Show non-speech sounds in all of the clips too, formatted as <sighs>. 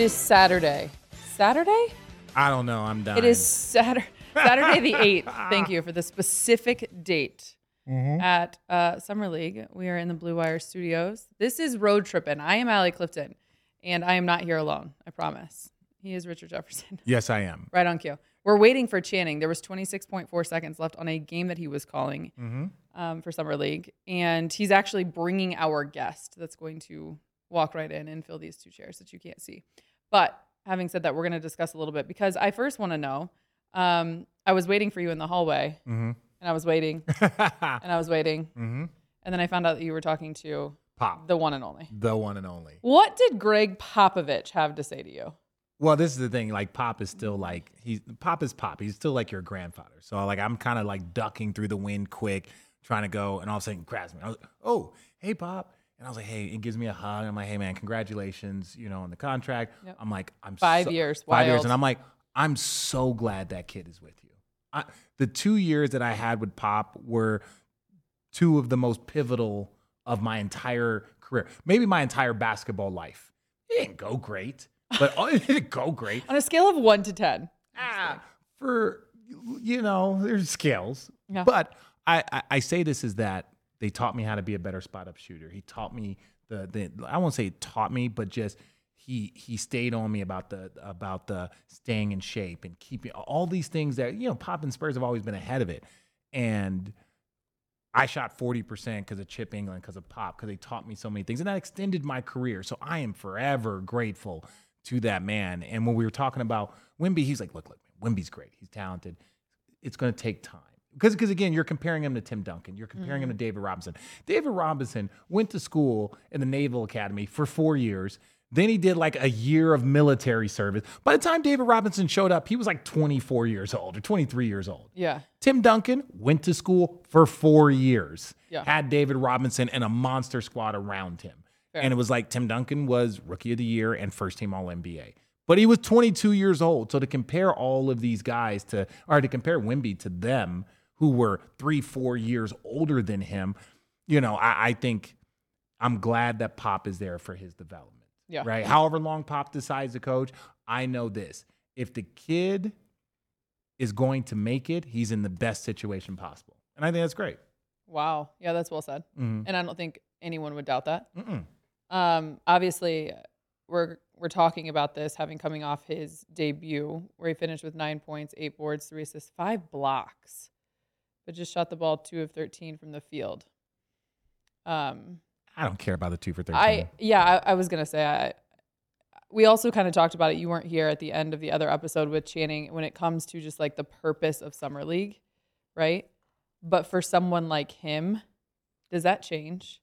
It is Saturday. Saturday? I don't know. I'm done. It is Saturday, Saturday the <laughs> 8th. Thank you for the specific date at uh, Summer League. We are in the Blue Wire studios. This is Road Trippin'. I am Allie Clifton, and I am not here alone. I promise. He is Richard Jefferson. <laughs> Yes, I am. right on cue. We're waiting for Channing. There was 26.4 seconds left on a game that he was calling um, for Summer League, and he's actually bringing our guest that's going to walk right in and fill these two chairs that you can't see. But having said that, we're going to discuss a little bit because I first want to know. Um, I was waiting for you in the hallway, and I was waiting, <laughs> and I was waiting, and then I found out that you were talking to Pop, the one and only. the one and only. What did Gregg Popovich have to say to you? Well, this is the thing. Like Pop is still like he's Pop is Pop. He's still like your grandfather. So like I'm kind of like ducking through the wind quick, trying to go, and all of a sudden grabs me. I was like, oh, hey Pop. And I was like, hey, it gives me a hug. I'm like, hey man, congratulations, you know, on the contract. Yep. I'm like, I'm Five so- years, five years, and I'm like, I'm so glad that kid is with you. I, the two years that I had with Pop were two of the most pivotal of my entire career, maybe my entire basketball life. It didn't go great, but <laughs> it didn't go great. On a scale of one to 10, Ah, for you know, there's scales. Yeah. But I, I I say this is that they taught me how to be a better spot up shooter. He taught me the the I won't say taught me, but just he he stayed on me about the about the staying in shape and keeping all these things that you know Pop and Spurs have always been ahead of it. And I shot 40% because of Chip Engelland, because of Pop, because they taught me so many things. And that extended my career. So I am forever grateful to that man. And when we were talking about Wemby, he's like, look, look, man, Wemby's great. He's talented. It's going to take time. Because, because again, you're comparing him to Tim Duncan. You're comparing him to mm-hmm. David Robinson. David Robinson went to school in the Naval Academy for four years. Then he did like a year of military service. By the time David Robinson showed up, he was like 24 years old or 23 years old. yeah. Tim Duncan went to school for four years, Yeah. had David Robinson and a monster squad around him. And it was like Tim Duncan was rookie of the year and first team All NBA. But he was 22 years old. So to compare all of these guys to, or to compare Wemby to them who were three, four years older than him, you know, I, I think I'm glad that Pop is there for his development. Yeah. Right. However long Pop decides to coach, I know this. If the kid is going to make it, he's in the best situation possible. And I think that's great. Wow. Yeah, that's well said. Mhm. And I don't think anyone would doubt that. Um, obviously, we're we're talking about this having coming off his debut, where he finished with nine points, eight boards, three assists, five blocks, but just shot the ball two of thirteen from the field. Um, I don't care about the two for 13. I yeah, I, I was gonna say I. We also kind of talked about it. You weren't here at the end of the other episode with Channing when it comes to just like the purpose of summer league, right? But for someone like him, does that change?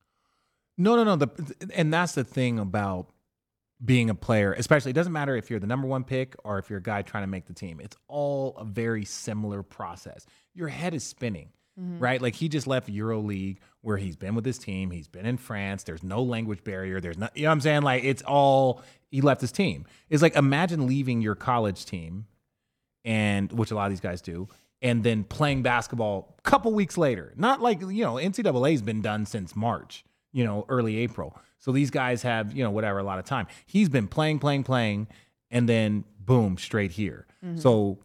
No, no, no. The and that's the thing about being a player, especially it doesn't matter if you're the number one pick or if you're a guy trying to make the team. It's all a very similar process. Your head is spinning, mm-hmm. right? Like he just left EuroLeague where he's been with his team. He's been in France. There's no language barrier. There's not, you know what I'm saying? Like it's all he left his team. It's like imagine leaving your college team and which a lot of these guys do, and then playing basketball a couple weeks later. Not like, you know, NCAA's been done since March, you know, early April. So these guys have, you know, whatever, a lot of time. He's been playing, playing, playing, and then boom, straight here. Mm-hmm. So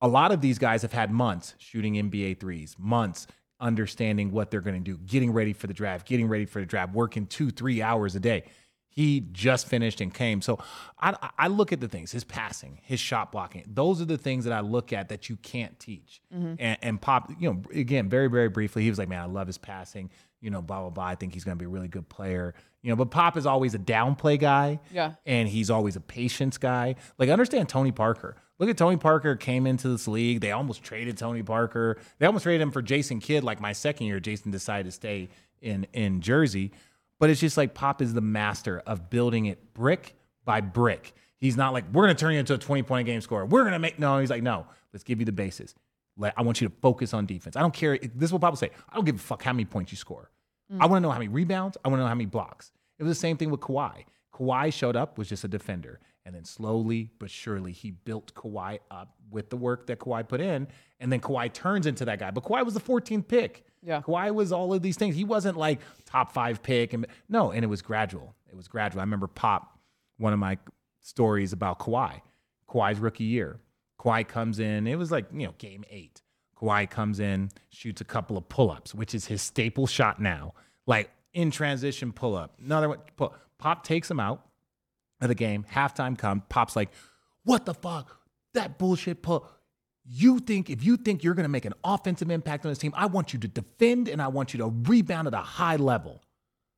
a lot of these guys have had months shooting NBA threes, months understanding what they're going to do, getting ready for the draft, getting ready for the draft, working two, three hours a day. He just finished and came. So I, I look at the things, his passing, his shot blocking. Those are the things that I look at that you can't teach. Mm-hmm. And, and Pop, you know, again, very, very briefly, he was like, man, I love his passing, you know, blah, blah, blah. I think he's going to be a really good player. You know, but Pop is always a downplay guy Yeah. and he's always a patience guy. Like understand Tony Parker. Look at Tony Parker came into this league. They almost traded Tony Parker. They almost traded him for Jason Kidd. Like my second year, Jason decided to stay in in Jersey. But it's just like Pop is the master of building it brick by brick. He's not like we're gonna turn you into a twenty point game scorer. We're gonna make no. He's like no. Let's give you the bases. Let, I want you to focus on defense. I don't care. This is what Pop will say. I don't give a fuck how many points you score. I mm. want to know how many rebounds. I want to know how many blocks. It was the same thing with Kawhi. Kawhi showed up, was just a defender. And then slowly but surely, he built Kawhi up with the work that Kawhi put in. And then Kawhi turns into that guy. But Kawhi was the 14th pick. Yeah. Kawhi was all of these things. He wasn't like top five pick. And no, and it was gradual. It was gradual. I remember Pop, one of my stories about Kawhi. Kawhi's rookie year. Kawhi comes in, it was like, you know, game eight. Kawhi comes in, shoots a couple of pull ups, which is his staple shot now. Like in transition pull up. Another one, pull. Pop takes him out of the game. Halftime comes. Pop's like, what the fuck? That bullshit pull. You think if you think you're going to make an offensive impact on this team, I want you to defend and I want you to rebound at a high level,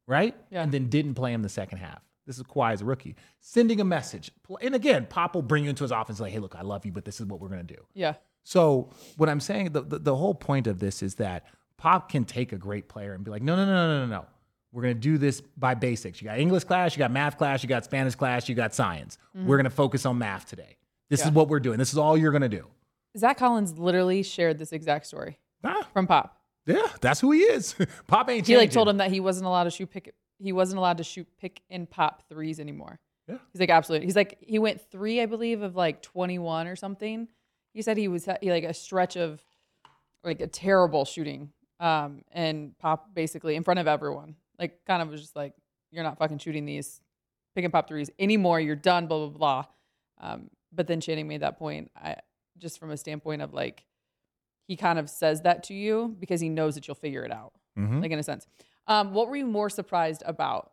right? Yeah. And then didn't play him the second half. This is Kawhi as a rookie, sending a message. And again, Pop will bring you into his offense like, hey, look, I love you, but this is what we're going to do. Yeah. So what I'm saying, the, the, the whole point of this is that Pop can take a great player and be like, no, no, no, no, no, no. We're going to do this by basics. You got English class, you got math class, you got Spanish class, you got science. We're going to focus on math today. This Yeah. is what we're doing. This is all you're going to do. Zach Collins literally shared this exact story Ah, from Pop. yeah, that's who he is. <laughs> Pop ain't He like told him that he wasn't allowed to shoot pick. He wasn't allowed to shoot pick and pop threes anymore. Yeah. He's like absolutely. He's like he went three, I believe, of like twenty one or something. He said he was like a stretch of like a terrible shooting. Um, and Pop basically in front of everyone, like kind of was just like, "You're not fucking shooting these pick and pop threes anymore. You're done." Blah blah blah. Um, but then Channing made that point. I just from a standpoint of like, he kind of says that to you because he knows that you'll figure it out Mhm. like in a sense. Um, what were you more surprised about?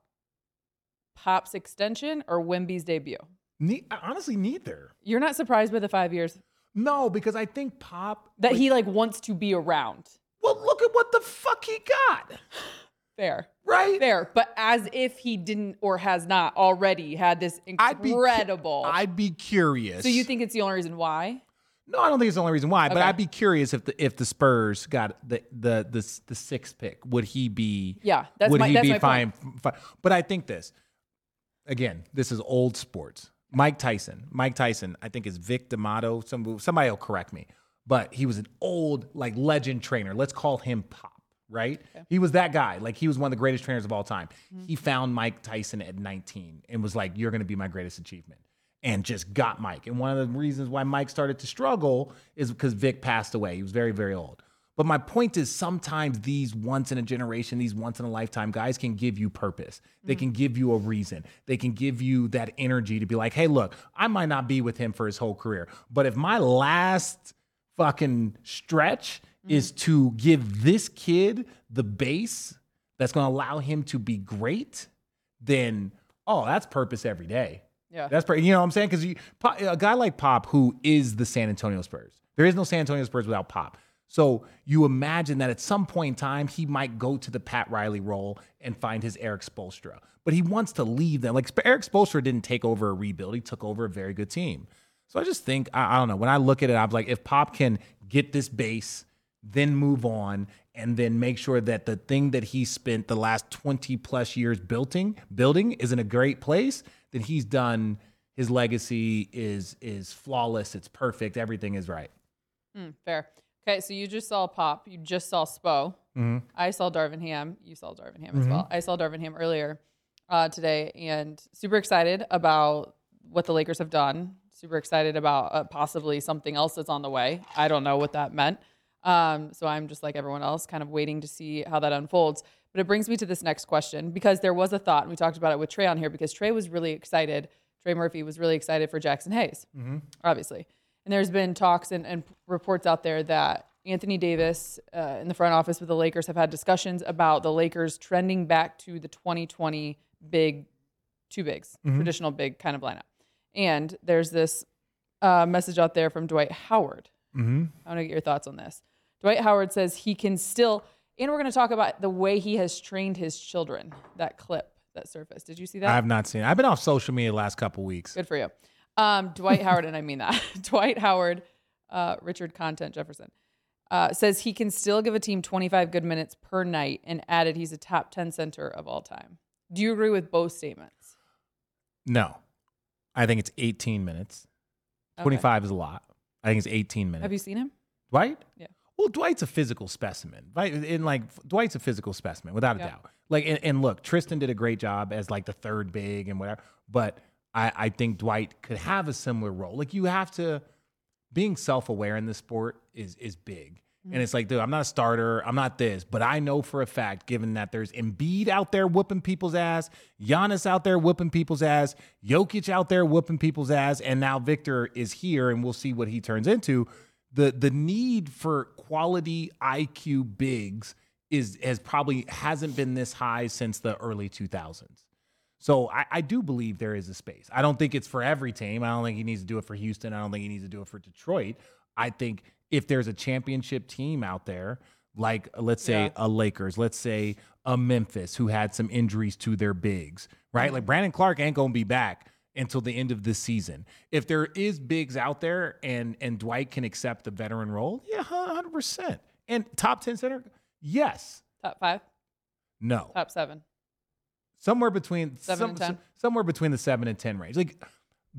Pop's extension or Wemby's debut? Ne- honestly, neither. You're not surprised by the five years No, because I think Pop that like- he like wants to be around. Well, look at what the fuck he got, Fair, right? fair, but as if he didn't or has not already had this I'd be incredible. I'd be curious. so you think it's the only reason why? No, I don't think it's the only reason why. But I'd be curious if the if the Spurs got the the the, the sixth pick, would he be? Yeah, that's would my- he that's be my fine, fine? But I think this. Again, this is old sports. Mike Tyson. Mike Tyson. I think is Vic D'Amato. Some somebody will correct me, but he was an old like legend trainer. Let's call him Pop. Right? He was that guy. Like he was one of the greatest trainers of all time. Mm-hmm. He found Mike Tyson at 19 and was like, "You're going to be my greatest achievement." and just got Mike. And one of the reasons why Mike started to struggle is because Vic passed away. He was very, very old. But my point is sometimes these once in a generation, these once in a lifetime guys can give you purpose. They mm. can give you a reason. They can give you that energy to be like, hey, look, I might not be with him for his whole career, but if my last fucking stretch mm. is to give this kid the base that's going to allow him to be great, then oh, that's purpose every day. Yeah. That's pretty, you know what I'm saying? Because a guy like Pop, who is the San Antonio Spurs, there is no San Antonio Spurs without Pop. So you imagine that at some point in time, he might go to the Pat Riley role and find his Erik Spoelstra. But he wants to leave them. Like Erik Spoelstra didn't take over a rebuild; he took over a very good team. So I just think I, I don't know. When I look at it, I'm like, if Pop can get this base, then move on, and then make sure that the thing that he spent the last 20 plus years building building is in a great place, then he's done. His legacy is is flawless. It's perfect. Everything is right. Mm, fair. Okay, so you just saw Pop. You just saw Spo. Mm-hmm. I saw Darvin Ham. You saw Darvin Ham as well. I saw Darvin Ham earlier uh, today, and super excited about what the Lakers have done. Super excited about uh, possibly something else that's on the way. I don't know what that meant. Um, so I'm just like everyone else, kind of waiting to see how that unfolds. But it brings me to this next question because there was a thought, and we talked about it with Trey on here because Trey was really excited. Trey Murphy was really excited for Jaxson Hayes, obviously. And there's been talks and, and reports out there that Anthony Davis uh, in the front office with the Lakers have had discussions about the Lakers trending back to the 2020 big, two bigs, traditional big kind of lineup. And there's this uh, message out there from Dwight Howard. Mm-hmm. I want to get your thoughts on this. Dwight Howard says he can still, and we're going to talk about the way he has trained his children. That clip that surfaced. Did you see that? I have not seen. It. I've been off social media the last couple weeks. Good for you. Um, Dwight Howard, and I mean that. <laughs> Dwight Howard, uh, Richard Content Jefferson, uh, says he can still give a team 25 good minutes per night and added he's a top 10 center of all time. Do you agree with both statements? No, I think it's 18 minutes. Okay. 25 is a lot. I think it's 18 minutes. Have you seen him? Dwight? Yeah. Well, Dwight's a physical specimen. Right? And like Dwight's a physical specimen, without a Yeah. doubt. Like, and, and look, Tristan did a great job as like the third big and whatever. But I, I think Dwight could have a similar role. Like you have to being self-aware in this sport is is big. And it's like, dude, I'm not a starter. I'm not this. But I know for a fact, given that there's Embiid out there whooping people's ass, Giannis out there whooping people's ass, Jokic out there whooping people's ass, and now Victor is here, and we'll see what he turns into. The the need for quality IQ bigs is has probably hasn't been this high since the early 2000s. So I, I do believe there is a space. I don't think it's for every team. I don't think he needs to do it for Houston. I don't think he needs to do it for Detroit. I think if there's a championship team out there, like let's say Yeah. a Lakers, let's say a Memphis who had some injuries to their bigs, right? Like mm-hmm. Brandon Clarke ain't gonna be back until the end of this season. If there is bigs out there and and Dwight can accept the veteran role, yeah, hundred percent. And top ten center, yes, Top five, no, top seven. Somewhere between Seven some- and 10? somewhere between the seven and ten range. Like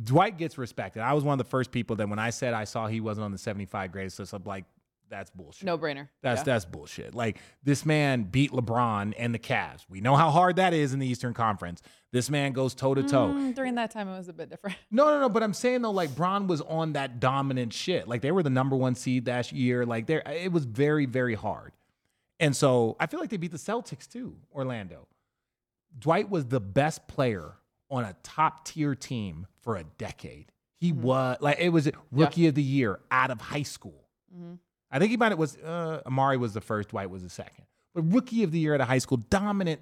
Dwight gets respected. I was one of the first people that when I said I saw he wasn't on the seventy-five greatest list, I'm like, that's bullshit. No brainer. That's Yeah. that's bullshit. Like this man beat LeBron and the Cavs. We know how hard that is in the Eastern Conference. This man goes toe to toe. During that time, it was a bit different. No, no, no. But I'm saying though, like Bron was on that dominant shit. Like they were the number one seed that year. Like there, it was very, very hard. And so I feel like they beat the Celtics too, Orlando. Dwight was the best player on a top tier team for a decade. He mm-hmm. was like it was rookie of the year out of high school. Mm-hmm. I think he might have was uh, Amar'e was the first, Dwight was the second. But rookie of the year at a high school, dominant,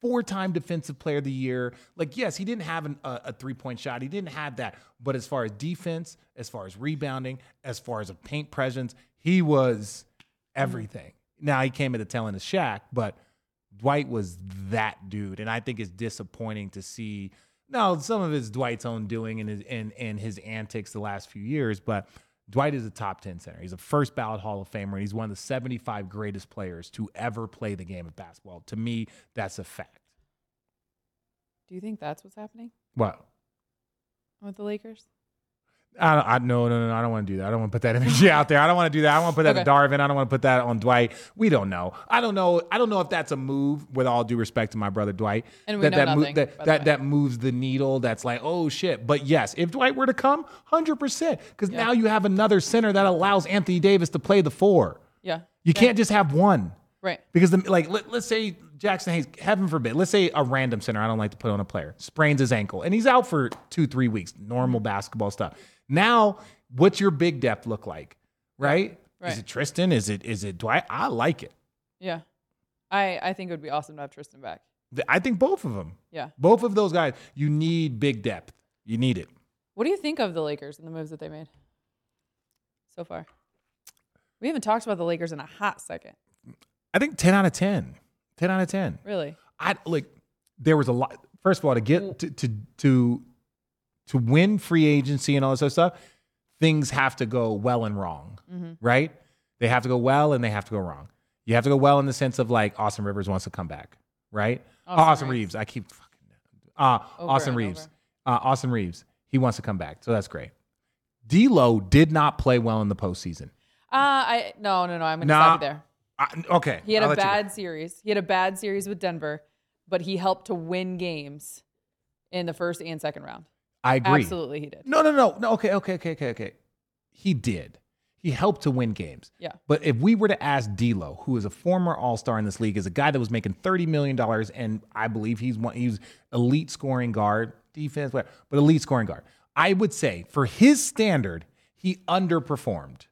four-time defensive player of the year. Like yes, he didn't have an, a, a three-point shot. He didn't have that. But as far as defense, as far as rebounding, as far as a paint presence, he was mm-hmm. everything. Now he came at the tail end of Shaq, but Dwight was that dude, and I think it's disappointing to see. Now, some of it's Dwight's own doing and his and, and his antics the last few years, but Dwight is a top ten center. He's a first ballot Hall of Famer. And he's one of the seventy-five greatest players to ever play the game of basketball. To me, that's a fact. Do you think that's what's happening Well, with the Lakers? I, don't- I no no no I don't want to do that. I don't want to put that <laughs> energy out there. I don't want to do that. I want to put that Okay. to Darvin. I don't want to put that on Dwight. We don't know. I don't know. I don't know if that's a move. With all due respect to my brother Dwight, And we that know that, mo- that that that moves the needle. That's like oh shit. But yes, if Dwight were to come, hundred percent, because Yeah. now you have another center that allows Anthony Davis to play the four. Yeah. You Yeah. can't just have one. Right. Because the, like let, let's say Jaxson Hayes, heaven forbid, let's say a random center, I don't like to put on a player, sprains his ankle and he's out for two, three weeks, normal basketball stuff. Now, what's your big depth look like? Right? right? Is it Tristan? Is it is it Dwight? I like it. Yeah. I I think it would be awesome to have Tristan back. I think both of them. Yeah. Both of those guys, you need big depth. You need it. What do you think of the Lakers and the moves that they made so far? We haven't talked about the Lakers in a hot second. I think 10 out of 10. 10 out of 10. Really? I like there was a lot. First of all, to get to to to to win free agency and all this other stuff, things have to go well and wrong, right? They have to go well and they have to go wrong. You have to go well in the sense of like Austin Rivers wants to come back, right? Austin Austin, Reaves. Reaves. I keep fucking uh, Austin Reaves. Uh, Austin Reaves. He wants to come back, so that's great. D'Lo did not play well in the postseason. Uh I no no no. I'm gonna Nah. stop you there. I, okay, He had I'll a let you go. bad series. He had a bad series with Denver, but he helped to win games in the first and second round. I agree. Absolutely, he did. No, no, no, no. Okay, okay, okay, okay, okay. He did. He helped to win games. Yeah. But if we were to ask D'Lo, who is a former All Star in this league, is a guy that was making thirty million dollars, and I believe he's one. He's elite scoring guard, defense, whatever, but elite scoring guard. I would say for his standard, he underperformed.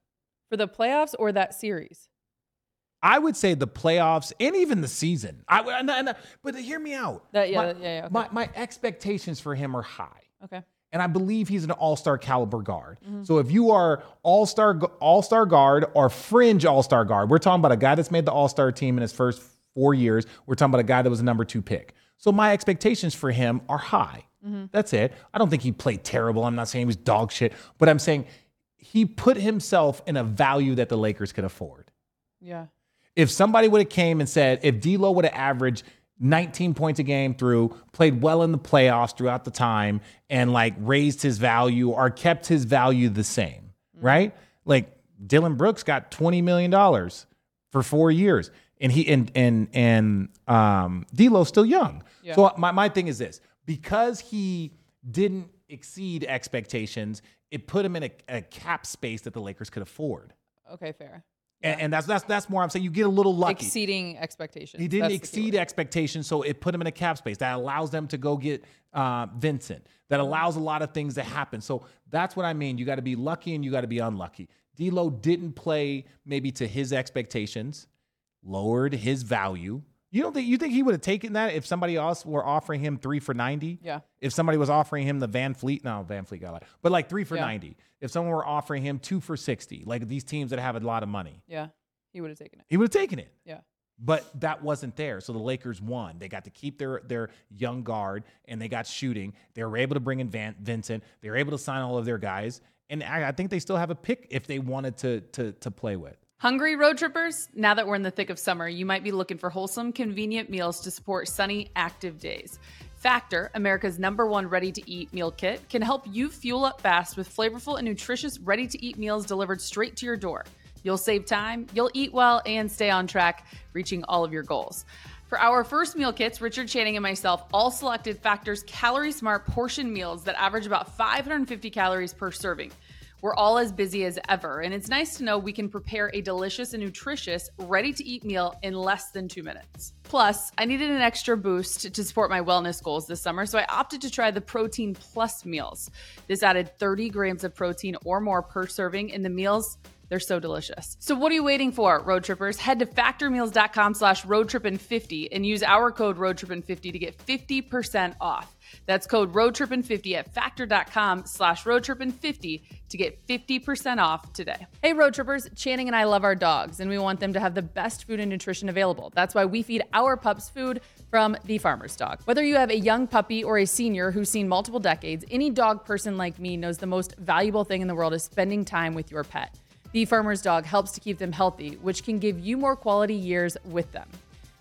For the playoffs or that series? I would say the playoffs and even the season. I, and- and- but hear me out. That- yeah, my, yeah, yeah, okay. my my expectations for him are high. Okay. and I believe he's an all-star caliber guard. Mm-hmm. So if you are all-star all-star guard or fringe all-star guard, we're talking about a guy that's made the all-star team in his first 4 years. We're talking about a guy that was a number 2 pick. So my expectations for him are high. Mm-hmm. That's it. I don't think he played terrible. I'm not saying he was dog shit, but I'm saying he put himself in a value that the Lakers could afford. Yeah. If somebody would have came and said, if D'Lo would have averaged 19 points a game through, played well in the playoffs throughout the time, and like raised his value or kept his value the same, right? Like Dillon Brooks got 20 million dollars for four years, and he and and and um, D'Lo's still young. Yeah. So my my thing is this: because he didn't exceed expectations, it put him in a, a cap space that the Lakers could afford. Okay, fair. And, and that's that's that's more I'm saying you get a little lucky. Exceeding expectations. He didn't That's exceed expectations, so it put him in a cap space that allows them to go get uh, Vincent. That allows a lot of things to happen. So that's what I mean. You got to be lucky and you got to be unlucky. D'Lo didn't play maybe to his expectations, lowered his value. You don't think you think he would have taken that if somebody else were offering him three for ninety? Yeah. If somebody was offering him the VanVleet, no, VanVleet got like, but like three for Yeah. ninety. If someone were offering him two for sixty, like these teams that have a lot of money, Yeah. He would have taken it. he would have taken it Yeah. but that wasn't there. So the Lakers won. They got to keep their their young guard, and they got shooting. They were able to bring in Van, Vincent. They were able to sign all of their guys, and I, I think they still have a pick if they wanted to to to play with. Hungry road trippers? Now that we're in the thick of summer, you might be looking for wholesome, convenient meals to support sunny, active days. Factor, America's number one ready to eat meal kit, can help you fuel up fast with flavorful and nutritious ready to eat meals delivered straight to your door. You'll save time, you'll eat well, and stay on track, reaching all of your goals. For our first meal kits, Richard Channing and myself all selected Factor's Calorie Smart portion meals that average about 550 calories per serving. We're all as busy as ever, and it's nice to know we can prepare a delicious and nutritious, ready to eat meal in less than two minutes. Plus, I needed an extra boost to support my wellness goals this summer, so I opted to try the Protein Plus meals. This added 30 grams of protein or more per serving, and the meals they're so delicious. So what are you waiting for, road trippers? Head to factormeals.com slash roadtrippin50 and use our code roadtrippin50 to get 50% off. That's code roadtrippin50 at factor.com slash roadtrippin50 to get 50% off today. Hey, road trippers, Channing and I love our dogs, and we want them to have the best food and nutrition available. That's why we feed our pups food from the farmer's dog. Whether you have a young puppy or a senior who's seen multiple decades, any dog person like me knows the most valuable thing in the world is spending time with your pet. The farmer's dog helps to keep them healthy, which can give you more quality years with them.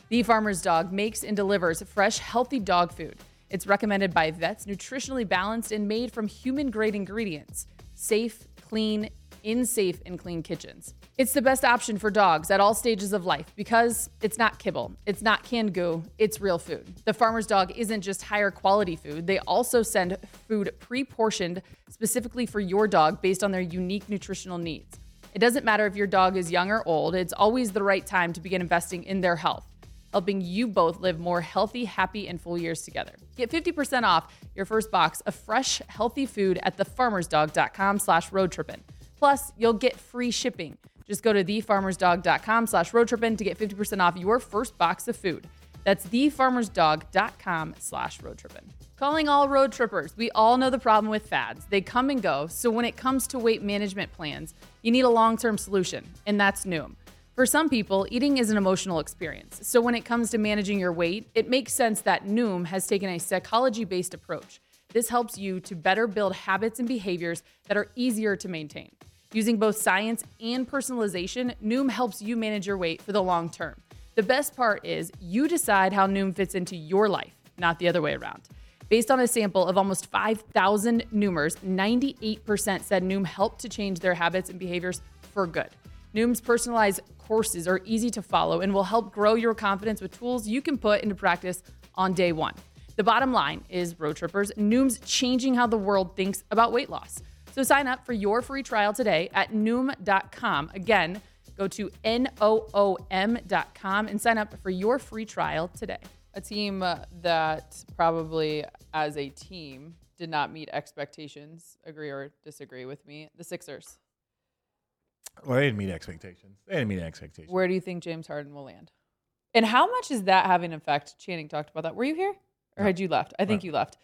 The Farmer's Dog makes and delivers fresh, healthy dog food. It's recommended by vets, nutritionally balanced, and made from human grade ingredients. Safe, clean, in safe and clean kitchens. It's the best option for dogs at all stages of life because it's not kibble, it's not canned goo, it's real food. The Farmer's Dog isn't just higher quality food, they also send food pre portioned specifically for your dog based on their unique nutritional needs. It doesn't matter if your dog is young or old, it's always the right time to begin investing in their health, helping you both live more healthy, happy, and full years together. Get 50% off your first box of fresh, healthy food at thefarmersdog.com slash roadtrippin. Plus, you'll get free shipping. Just go to thefarmersdog.com slash roadtrippin to get 50% off your first box of food. That's thefarmersdog.com slash roadtrippin. Calling all road trippers. We all know the problem with fads. They come and go. So when it comes to weight management plans, you need a long-term solution, and that's Noom. For some people, eating is an emotional experience. So when it comes to managing your weight, it makes sense that Noom has taken a psychology-based approach. This helps you to better build habits and behaviors that are easier to maintain. Using both science and personalization, Noom helps you manage your weight for the long term. The best part is you decide how Noom fits into your life, not the other way around. Based on a sample of almost 5,000 Noomers, 98% said Noom helped to change their habits and behaviors for good. Noom's personalized courses are easy to follow and will help grow your confidence with tools you can put into practice on day one. The bottom line is, road trippers, Noom's changing how the world thinks about weight loss. So sign up for your free trial today at Noom.com. Again, go to N-O-O-M.com and sign up for your free trial today. A team uh, that probably, as a team, did not meet expectations. Agree or disagree with me? The Sixers. Well, they didn't meet expectations. They didn't meet expectations. Where do you think James Harden will land? And how much is that having an effect? Channing talked about that. Were you here or had you left? I think you left.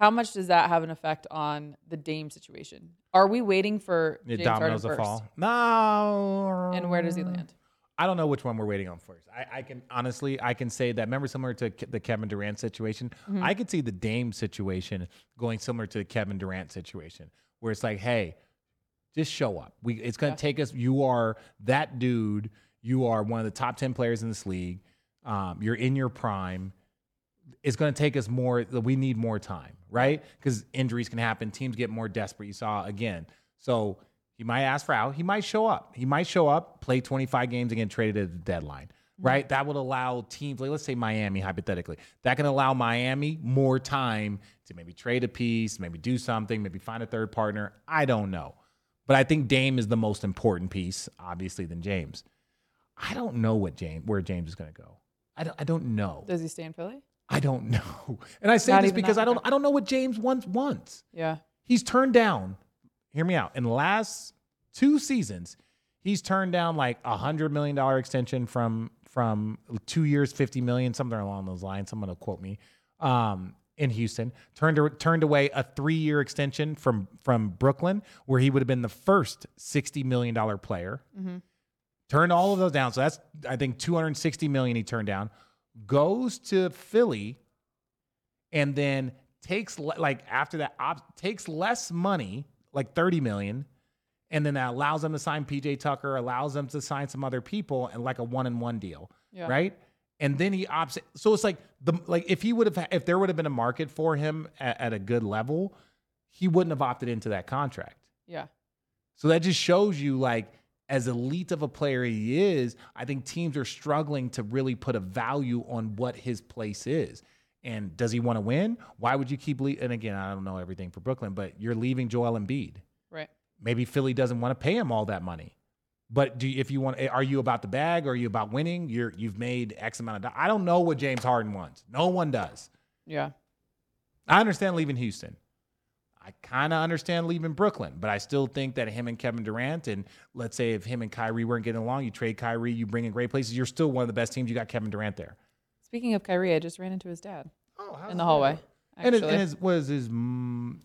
How much does that have an effect on the Dame situation? Are we waiting for James dominoes Harden first? fall. No. And where does he land? I don't know which one we're waiting on first. I, I can honestly, I can say that. Remember, similar to Ke- the Kevin Durant situation, Mm-hmm. I could see the Dame situation going similar to the Kevin Durant situation, where it's like, hey, just show up. We, it's going to take us. You are that dude. You are one of the top ten players in this league. Um, you're in your prime. It's going to take us more. We need more time, right? Because injuries can happen. Teams get more desperate. You saw again. So he might ask for out. He might show up. He might show up, play 25 games, and get traded at the deadline, right? That would allow teams, like let's say Miami, hypothetically, that can allow Miami more time to maybe trade a piece, maybe do something, maybe find a third partner. I don't know. But I think Dame is the most important piece, obviously, than James. I don't know what James where James is going to go. I don't, I don't know. Does he stay in Philly? I don't know. <laughs> And I say Not this because? I don't I don't know what James wants wants. Yeah. He's turned down. Hear me out. In the last two seasons, he's turned down like a hundred million dollar extension from from two years, fifty million, something along those lines. Someone will quote me. Um, in Houston, turned turned away a three year extension from from Brooklyn, where he would have been the first sixty million dollar player. Turned all of those down. So that's I think two hundred sixty million he turned down. Goes to Philly, and then takes le- like after that op- takes less money, like 30 million, and then that allows them to sign PJ Tucker, allows them to sign some other people and like a one and one deal, Yeah. right? And then he opts. So it's like the like if he would have if there would have been a market for him at, at a good level, he wouldn't have opted into that contract. Yeah. So that just shows you like as elite of a player he is, I think teams are struggling to really put a value on what his place is. And does he want to win? Why would you keep leaving? and again, I don't know everything for Brooklyn, but you're leaving Joel Embiid. Right. Maybe Philly doesn't want to pay him all that money. But do you, if you want are you about the bag or are you about winning? You're you've made X amount of dollars. I don't know what James Harden wants. No one does. Yeah. I understand leaving Houston. I kind of understand leaving Brooklyn, but I still think that him and Kevin Durant, and let's say if him and Kyrie weren't getting along, you trade Kyrie, you bring in great places, you're still one of the best teams. You got Kevin Durant there. Speaking of Kyrie, I just ran into his dad Oh, in the hallway. And his, and his was his mm,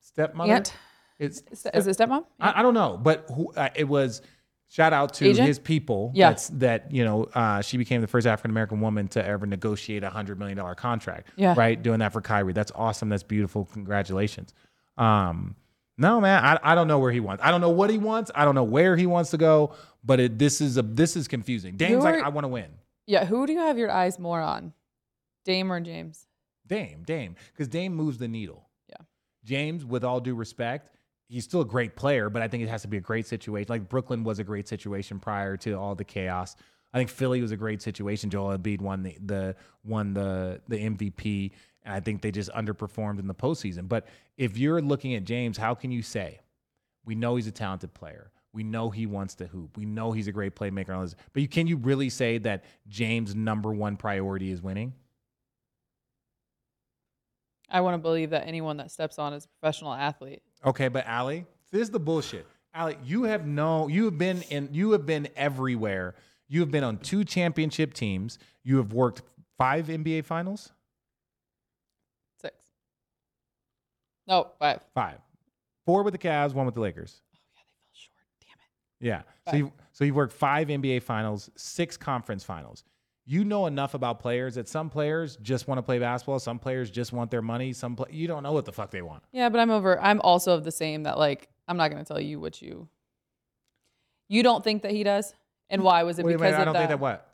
stepmother. Aunt? It's Is is it stepmom? I, I don't know, but who, uh, it was. Shout out to Agent? his people. Yeah. That's, that you know, uh, she became the first African American woman to ever negotiate a hundred million dollar contract. Yeah. Right, doing that for Kyrie. That's awesome. That's beautiful. Congratulations. Um, no, man, I, I don't know where he wants. I don't know what he wants. I don't know where he wants to go. But it, this is a this is confusing. Dame's like, You're- I want to win. Yeah. Who do you have your eyes more on, Dame or James? Dame, Dame, because Dame moves the needle. Yeah. James, with all due respect, he's still a great player, but I think it has to be a great situation. Like Brooklyn was a great situation prior to all the chaos. I think Philly was a great situation. Joel Embiid won the, the won the the MVP, and I think they just underperformed in the postseason. But if you're looking at James, how can you say we know he's a talented player? We know he wants to hoop. We know he's a great playmaker. and all this, But you, can you really say that James' number one priority is winning? I want to believe that anyone that steps on is a professional athlete. Okay, but Allie, this is the bullshit. Allie, you have no, you have been in, you have been everywhere. You have been on two championship teams. You have worked five NBA finals, Six. No, five. five, four with the Cavs, one with the Lakers. Oh yeah, they fell short. Damn it. Yeah. So you so you've worked five NBA finals, six conference finals. You know enough about players that some players just want to play basketball. Some players just want their money. Some play, you don't know what the fuck they want. Yeah, but I'm over. I'm also of the same that like I'm not going to tell you what you. You don't think that he does, and why was it Wait, because wait, I of don't that? think that what.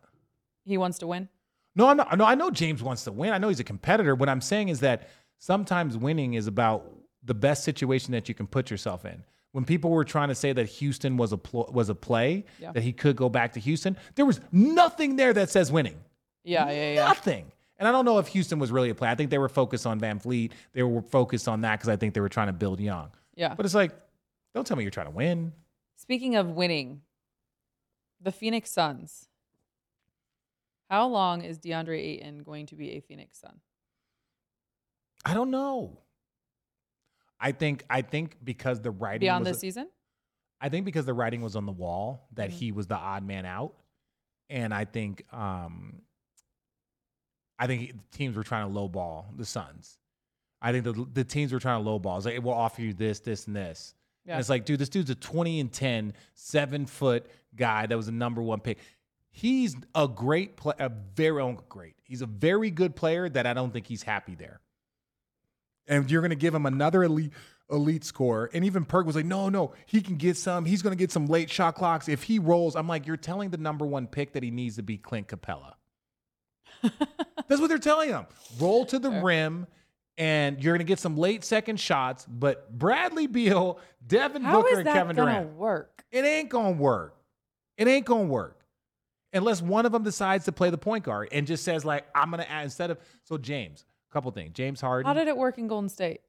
He wants to win. No, I'm not, no, I know James wants to win. I know he's a competitor. What I'm saying is that sometimes winning is about the best situation that you can put yourself in. When people were trying to say that Houston was a pl- was a play, Yeah. that he could go back to Houston, there was nothing there that says winning. Yeah, yeah, yeah. Nothing. And I don't know if Houston was really a play. I think they were focused on VanVleet. They were focused on that because I think they were trying to build young. Yeah. But it's like, don't tell me you're trying to win. Speaking of winning, the Phoenix Suns. How long is DeAndre Ayton going to be a Phoenix Sun? I don't know. I think I think because the writing Beyond was, this season? I think because the writing was on the wall that Mhm. he was the odd man out, and I think um, I think teams were trying to lowball the Suns. I think the the teams were trying to lowball. It's like it will offer you this, this, and this. And it's like, dude, this dude's a 20 and 10, seven foot guy that was a number one pick. He's a great player, a very oh, great. He's a very good player that I don't think he's happy there. And you're going to give him another elite elite score. And even Perk was like, no, no, he can get some. He's going to get some late shot clocks. If he rolls, I'm like, you're telling the number one pick that he needs to be Clint Capela. <laughs> That's what they're telling him. Roll to the rim, and you're going to get some late second shots. But Bradley Beal, Devin How Booker, is and that Kevin gonna Durant, work? it ain't going to work. It ain't going to work unless one of them decides to play the point guard and just says like, I'm going to add instead of so James. Couple things. James Harden. How did it work in Golden State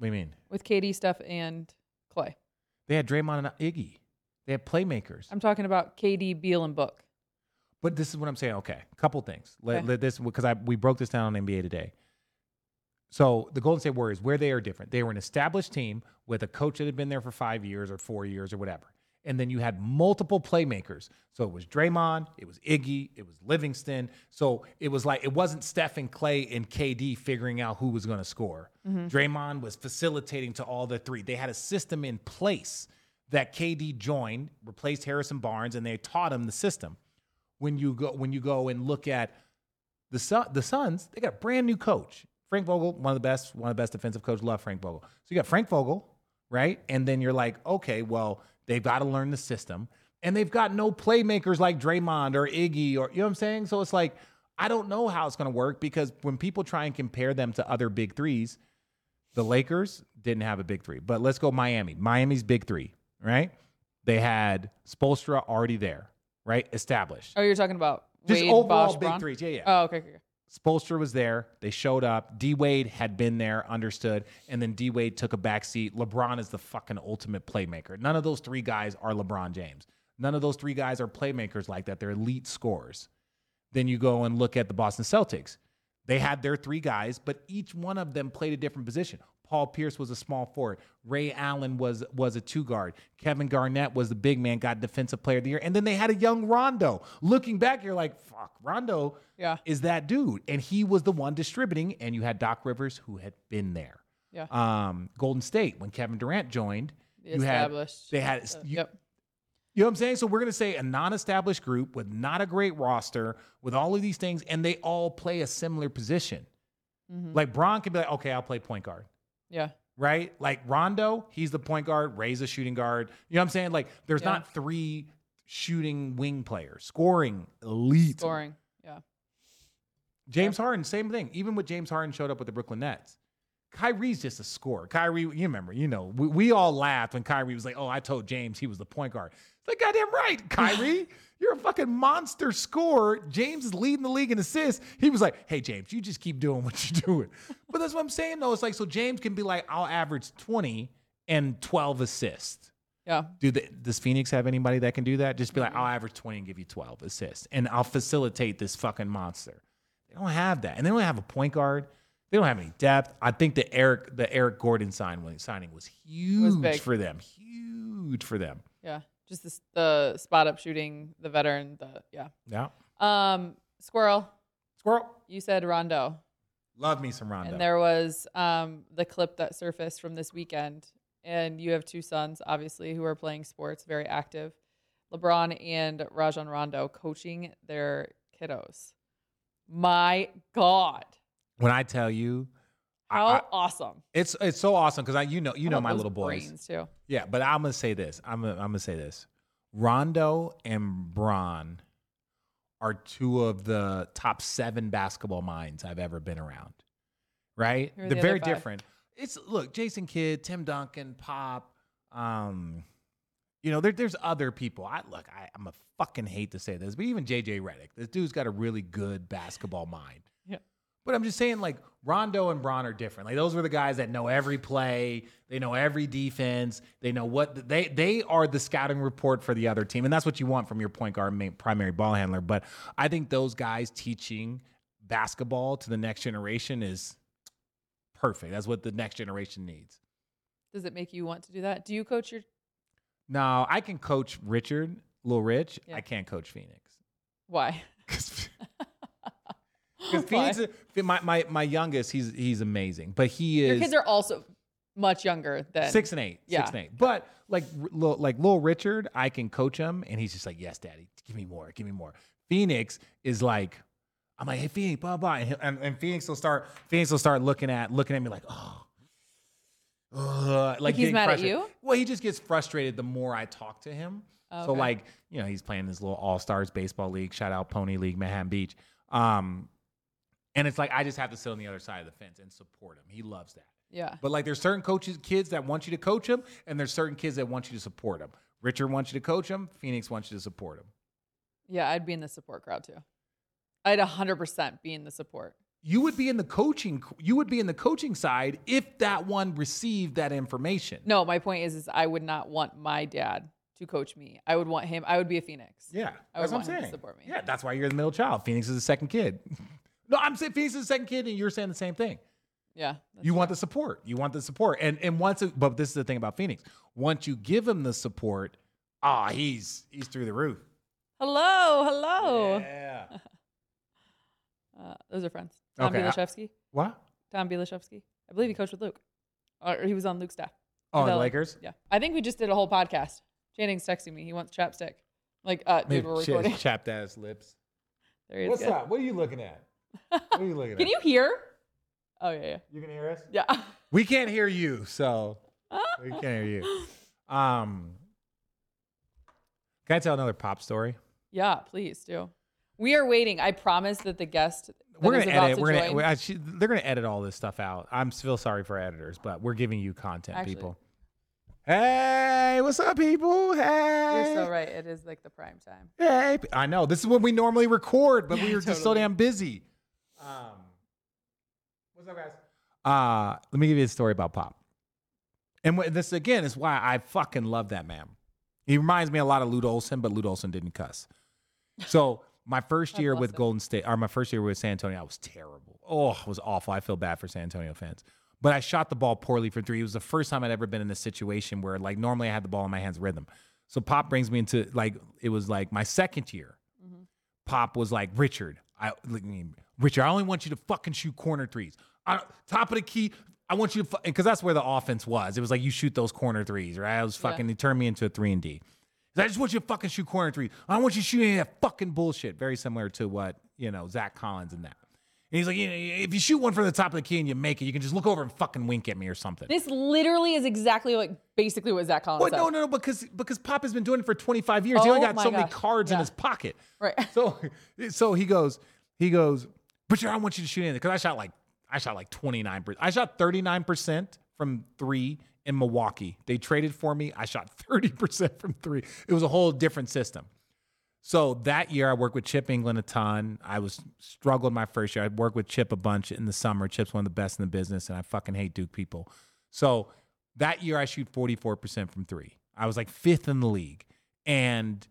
what do you mean? with KD, stuff and Clay? They had Draymond and Iggy. They had playmakers. I'm talking about KD, Beal, and Book. But this is what I'm saying. Okay, couple things. Let, Okay. let this because I we broke this down on NBA today. So the Golden State Warriors, where they are different, they were an established team with a coach that had been there for five years or four years or whatever. And then you had multiple playmakers. So it was Draymond, it was Iggy, it was Livingston. So it was like it wasn't Steph and Clay and KD figuring out who was going to score. Mm-hmm. Draymond was facilitating to all the three. They had a system in place that KD joined, replaced Harrison Barnes, and they taught him the system when you go when you go and look at the Sun, the Suns, they got a brand new coach. Frank Vogel, one of the best, one of the best defensive coaches. Love Frank Vogel. So you got Frank Vogel, right? And then you're like, okay, well, they've got to learn the system, and they've got no playmakers like Draymond or Iggy or you know what I'm saying. So it's like I don't know how it's going to work because when people try and compare them to other big threes, the Lakers didn't have a big three. But let's go Miami. Miami's big three, right? They had Spoelstra already there, right? Established. Oh, you're talking about Just overall Bosh, big Bron? threes. Yeah, yeah. Oh, okay, okay. Okay. Spoelstra was there. They showed up. D Wade had been there, understood, and then D Wade took a back seat. LeBron is the fucking ultimate playmaker. None of those three guys are LeBron James. None of those three guys are playmakers like that. They're elite scorers. Then you go and look at the Boston Celtics. They had their three guys, but each one of them played a different position. Paul Pierce was a small forward. Ray Allen was was a two guard. Kevin Garnett was the big man, got defensive player of the year. And then they had a young Rondo. Looking back, you're like, fuck, Rondo Yeah. is that dude. And he was the one distributing. And you had Doc Rivers who had been there. Yeah. Um, Golden State, when Kevin Durant joined, The you had established. they had uh, you, yep. you know what I'm saying? So we're gonna say a non-established group with not a great roster, with all of these things, and they all play a similar position. Mhm. Like Bron can be like, okay, I'll play point guard, Yeah. right? Like Rondo, he's the point guard, Ray's a shooting guard. You know what I'm saying? Like there's Yeah. not three shooting wing players, scoring elite. Scoring. Yeah. James Harden, same thing. Even with James Harden showed up with the Brooklyn Nets. Kyrie's just a scorer. Kyrie, you remember, you know, we, we all laughed when Kyrie was like, oh, I told James he was the point guard. It's like, goddamn right, Kyrie. <laughs> You're a fucking monster scorer. James is leading the league in assists. He was like, hey, James, you just keep doing what you're doing. But that's what I'm saying, though. It's like, so James can be like, I'll average 20 and 12 assists. Yeah. Do th- does Phoenix have anybody that can do that? Just be like, I'll average 20 and give you 12 assists, and I'll facilitate this fucking monster. They don't have that, and they don't have a point guard. They don't have any depth. I think the Eric the Eric Gordon sign signing was huge big. for them. Huge for them. Yeah. Just this, the spot up shooting, the veteran, the yeah. Yeah. Um, Squirrel, Squirrel. you said Rondo. Love me some Rondo. And there was um, the clip that surfaced from this weekend. And you have two sons, obviously, who are playing sports, very active. LeBron and Rajon Rondo coaching their kiddos. My God. When I tell you, How I- awesome. it's it's so awesome because I you know you How know about my those little boys. brains, too. Yeah, but I'm gonna say this. I'm gonna, I'm gonna say this. Rondo and Bron are two of the top seven basketball minds I've ever been around. Right? Who are They're the very five? different. It's look, Jason Kidd, Tim Duncan, Pop. Um, you know, there, there's other people. I look, I, I'm a fucking hate to say this, but even JJ Redick, this dude's got a really good basketball mind. But I'm just saying, like Rondo and Bron are different. Like those were the guys that know every play, they know every defense, they know what they they are the scouting report for the other team, and that's what you want from your point guard, main, primary ball handler. But I think those guys teaching basketball to the next generation is perfect. That's what the next generation needs. Does it make you want to do that? Do you coach your No, I can coach Richard, Lil Rich. Yeah. I can't coach Phoenix. why? <laughs> Because <laughs> Why? Phoenix, my, my my youngest, he's he's amazing, but he is Your kids are also much younger than six and eight, Yeah. six and eight. But like Lil, like Lil Richard, I can coach him, and he's just like, "Yes, Daddy, give me more, give me more." Phoenix is like, I'm like, "Hey, Phoenix, blah blah," and, and, and Phoenix will start, Phoenix will start looking at looking at me like, "Oh." Ugh," like he's mad at frustrated. you? Well, he just gets frustrated the more I talk to him. Oh, So like, you know, he's playing this little All Stars baseball league. Shout out Pony League, Manhattan Beach. Um, and it's like I just have to sit on the other side of the fence and support him. He loves that. Yeah. But like, there's certain coaches, kids that want you to coach them, and there's certain kids that want you to support them. Richard wants you to coach him. Phoenix wants you to support him. Yeah, I'd be in the support crowd too. I'd 100% be in the support. you would be in the coaching you would be in the coaching side if that one received that information. No, my point is, is I would not want my dad to coach me. I would want him. I would be a Phoenix. Yeah, I that's would what I'm want him to support me. Yeah, that's why you're the middle child. Phoenix is the second kid. <laughs> no, I'm saying Phoenix is the second kid, and you're saying the same thing. Yeah. You want the support. You want the support. And and once it, but this is the thing about Phoenix. Once you give him the support, ah, he's he's through the roof. Hello, hello. Yeah. <laughs> Uh, those are friends. Tom Okay, I- Bialaszewski. what? Tom Bialaszewski. I believe he coached with Luke, or he was on Luke's staff. Oh, the Lakers. Yeah, I think we just did a whole podcast. Channing's texting me. He wants chapstick. Like, uh, dude, we're <laughs> shit, recording. chapped ass lips. There he is. What's good. up? What are you looking at? What are you looking Can at? you hear? Oh yeah, yeah, You can hear us? yeah. <laughs> We can't hear you, so <laughs> we can't hear you. Um, can I tell another pop story? yeah, please do. We are waiting. I promise that the guest that We're gonna about edit. to We're gonna. join- we're they're gonna edit all this stuff out. I'm still sorry for editors, but we're giving you content, Actually- people. Hey, what's up, people? Hey, You're so right. It is like the prime time. Hey, I know this is when we normally record, but we Yeah, were just so damn busy. Um, what's up, guys? Uh, let me give you a story about Pop. And this again is why I fucking love that man. He reminds me a lot of Lute Olson, but Lute Olson didn't cuss. So my first <laughs> year with him. Golden State, or my first year with San Antonio, I was terrible. Oh, it was awful. I feel bad for San Antonio fans. But I shot the ball poorly for three. It was the first time I'd ever been in a situation where, like, normally I had the ball in my hands rhythm. So Pop brings me into like it was like my second year. Pop was like, Richard, I like, Richard, I only want you to fucking shoot corner threes. I, top of the key, I want you to because that's where the offense was. It was like you shoot those corner threes, right? I was fucking. He turned me into a three and D. I just want you to fucking shoot corner threes. I don't want you shooting that fucking bullshit. Very similar to what you know Zach Collins and that. And he's like, you know, if you shoot one from the top of the key and you make it, you can just look over and fucking wink at me or something. This literally is exactly like basically what Zach Collins Well, said. no, no, no, because because Pop has been doing it for 25 years. Oh, he only Oh got so many gosh. cards in his pocket. Right. So <laughs> so he goes, he goes, but I want you to shoot in because I shot like I shot like 29 percent. I shot 39% from three in Milwaukee. They traded for me. I shot <laughs> 30% from three. It was a whole different system. So that year, I worked with Chip Engelland a ton. I was struggled my first year. I worked with Chip a bunch in the summer. Chip's one of the best in the business, and I fucking hate Duke people. So that year, I shoot 44% from three. I was like fifth in the league. And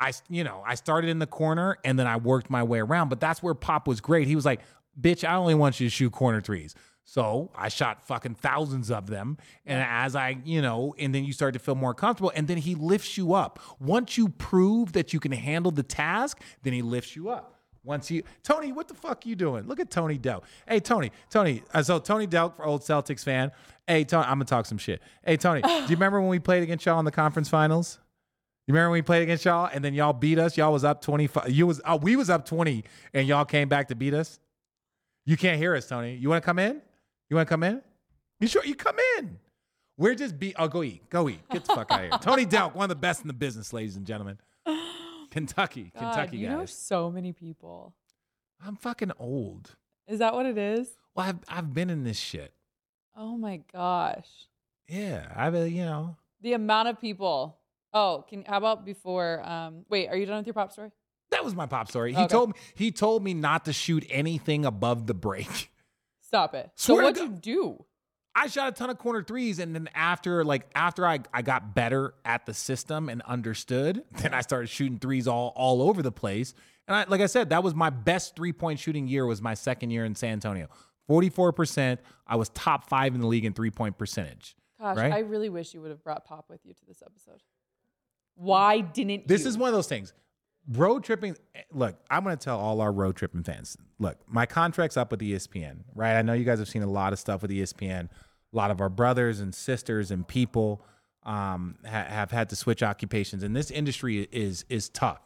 I, you know, I started in the corner and then I worked my way around. But that's where Pop was great. He was like, bitch, I only want you to shoot corner threes. So I shot fucking thousands of them. And as I, you know, and then you start to feel more comfortable. And then he lifts you up. Once you prove that you can handle the task, then he lifts you up. Once you, Tony, what the fuck are you doing? Look at Tony Delk. Hey, Tony, Tony. Uh, so Tony Delk, for old Celtics fan. Hey, Tony, I'm gonna talk some shit. Hey, Tony, <sighs> do you remember when we played against y'all in the conference finals? You remember when we played against y'all and then y'all beat us? Y'all was up 25. You was oh, we was up 20 and y'all came back to beat us. You can't hear us, Tony. You want to come in? You want to come in? You sure? You come in. We're just be. Oh, go eat. Go eat. Get the fuck out of here. <laughs> Tony Delk, one of the best in the business, ladies and gentlemen. <sighs> Kentucky, God, Kentucky you know guys. so many people. I'm fucking old. Is that what it is? Well, I've I've been in this shit. Oh my gosh. Yeah, I've uh, you know. The amount of people. Oh, can how about before um wait, are you done with your pop story? That was my pop story. He Okay. told me he told me not to shoot anything above the break. <laughs> Stop it. Swear so to what'd you do? I shot a ton of corner threes, and then after like after I, I got better at the system and understood, <laughs> then I started shooting threes all all over the place. And I like I said, that was my best three point shooting year. Was my second year in San Antonio, forty four percent. I was top five in the league in three point percentage. Gosh, Right? I really wish you would have brought Pop with you to this episode. Why didn't This you? is one of those things. Road tripping. Look, I'm going to tell all our road tripping fans. Look, my contract's up with ESPN, right? I know you guys have seen a lot of stuff with ESPN. A lot of our brothers and sisters and people um, ha- have had to switch occupations, and this industry is is tough.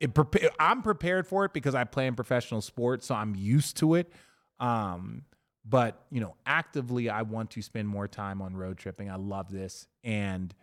It I'm prepared for it because I play in professional sports, so I'm used to it. Um, but you know, actively, I want to spend more time on road tripping. I love this, and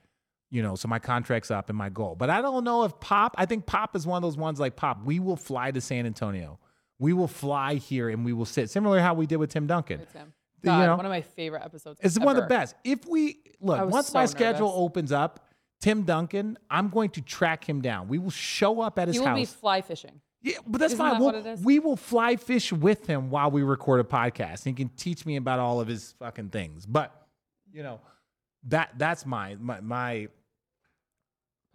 you know, so my contract's up and my goal. But I don't know if Pop, I think Pop is one of those ones like Pop, we will fly to San Antonio. We will fly here and we will sit, similar to how we did with Tim Duncan. It's him. You know, one of my favorite episodes. It's one of the best. If we look, once so my schedule opens up, Tim Duncan, I'm going to track him down. We will show up at his He will house. be fly fishing. Yeah, but that's Isn't fine. that We'll- what it is? We will fly fish with him while we record a podcast. He can teach me about all of his fucking things. But you know, that that's my my, my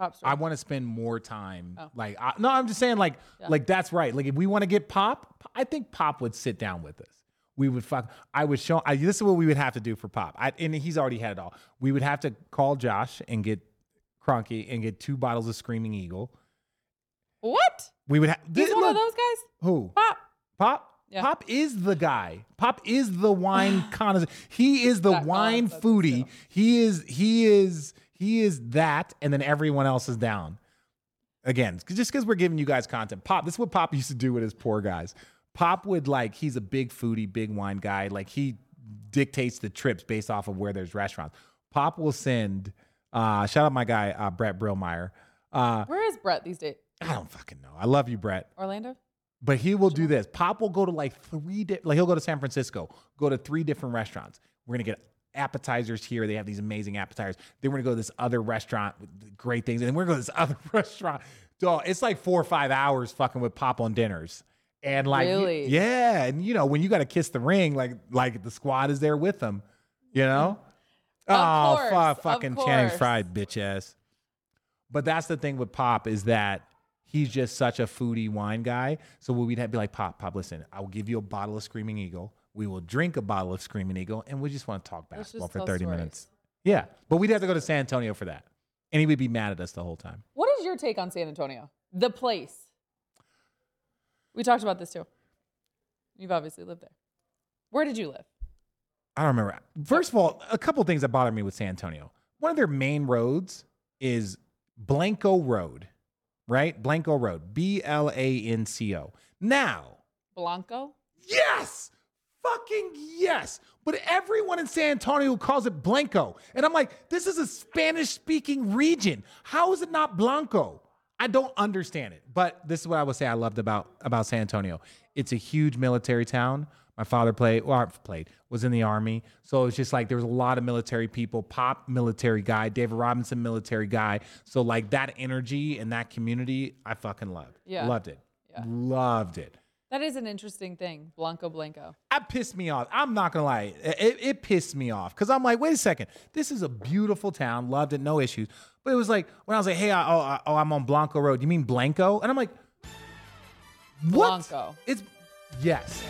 Pop I want to spend more time. Oh. Like I, no, I'm just saying like like that's right. Like if we want to get Pop, I think Pop would sit down with us. We would fuck. I would show. I, this is what we would have to do for Pop. I, and he's already had it all. We would have to call Josh and get Cronky and get two bottles of Screaming Eagle. What? We would have. He's one of those guys? Who? Pop. Pop. Yeah. Pop is the guy. Pop is the wine <sighs> connoisseur. He is the That wine foodie. He is he is he is that, and then everyone else is down. Again, just because we're giving you guys content. Pop, this is what Pop <laughs> used to do with his poor guys. Pop would like he's a big foodie, big wine guy. Like he dictates the trips based off of where there's restaurants. Pop will send. Uh, shout out my guy uh, Brett Brillmeyer. Uh, Where is Brett these days? I don't fucking know. I love you, Brett. Orlando? But he will do this. Pop will go to like three, di- like he'll go to San Francisco, go to three different restaurants. We're gonna get appetizers here. They have these amazing appetizers. Then we're gonna go to this other restaurant with great things, and then we're gonna go to this <laughs> other restaurant. Dog, it's like four or five hours fucking with Pop on dinners, and like, Really? yeah, and you know when you got to kiss the ring, like like the squad is there with them, you know. Of oh, course, fuck, fucking Channing. Fried bitch ass. But that's the thing with Pop is that he's just such a foodie wine guy. So we'd have to be like, Pop, Pop, listen, I will give you a bottle of Screaming Eagle. We will drink a bottle of Screaming Eagle, and we just want to talk basketball for 30 stories. minutes. Yeah. But we'd have to go to San Antonio for that. And he would be mad at us the whole time. What is your take on San Antonio? The place. We talked about this too. You've obviously lived there. Where did you live? I don't remember. First of all, a couple things that bother me with San Antonio. One of their main roads is Blanco Road, right? Blanco Road, B L A N C O. Now, Blanco? Yes. Fucking yes. But everyone in San Antonio calls it Blanco. And I'm like, this is a Spanish speaking region. How is it not Blanco? I don't understand it. But this is what I would say I loved about, about San Antonio. It's a huge military town. My father played, well, I played, was in the army. So it's just like there was a lot of military people. Pop, military guy. David Robinson, military guy. So like that energy and that community, I fucking loved. Yeah. Loved it. Yeah. Loved it. That is an interesting thing. Blanco Blanco. That pissed me off. I'm not gonna lie, it, it pissed me off because I'm like, wait a second, this is a beautiful town, loved it, no issues. But it was like when I was like, hey, I, oh, I, oh, I'm on Blanco Road. You mean Blanco? And I'm like, what? Blanco. It's yes.